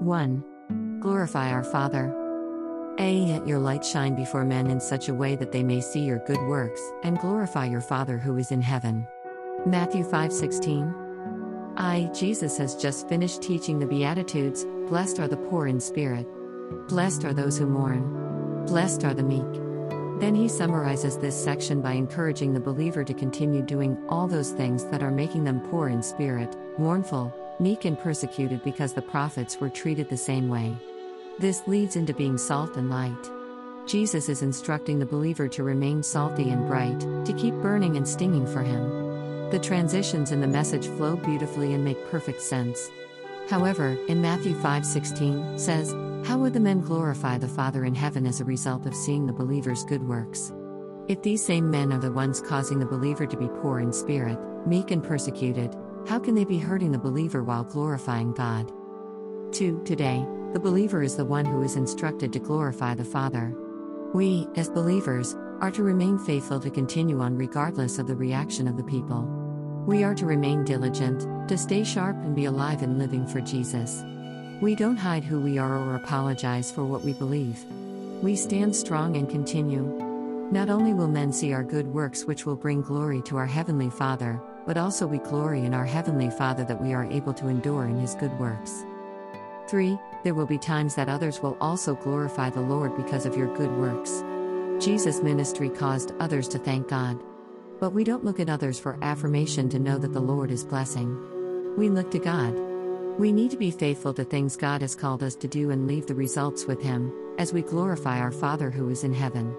1. Glorify our Father. A. Let your light shine before men in such a way that they may see your good works and glorify your Father who is in heaven. Matthew 5:16. I, Jesus has just finished teaching the Beatitudes, blessed are the poor in spirit. Blessed are those who mourn. Blessed are the meek. Then he summarizes this section by encouraging the believer to continue doing all those things that are making them poor in spirit, mournful, meek, and persecuted because the prophets were treated the same way. This leads into being salt and light. Jesus is instructing the believer to remain salty and bright, to keep burning and stinging for him. The transitions in the message flow beautifully and make perfect sense. However, in Matthew 5:16 says, "How would the men glorify the Father in heaven as a result of seeing the believer's good works?" If these same men are the ones causing the believer to be poor in spirit, meek and persecuted, how can they be hurting the believer while glorifying God? 2. Today, the believer is the one who is instructed to glorify the Father. We, as believers, are to remain faithful to continue on regardless of the reaction of the people. We are to remain diligent, to stay sharp and be alive and living for Jesus. We don't hide who we are or apologize for what we believe. We stand strong and continue. Not only will men see our good works, which will bring glory to our Heavenly Father, but also we glory in our Heavenly Father that we are able to endure in His good works. 3. There will be times that others will also glorify the Lord because of your good works. Jesus' ministry caused others to thank God. But we don't look at others for affirmation to know that the Lord is blessing. We look to God. We need to be faithful to things God has called us to do and leave the results with Him, as we glorify our Father who is in heaven.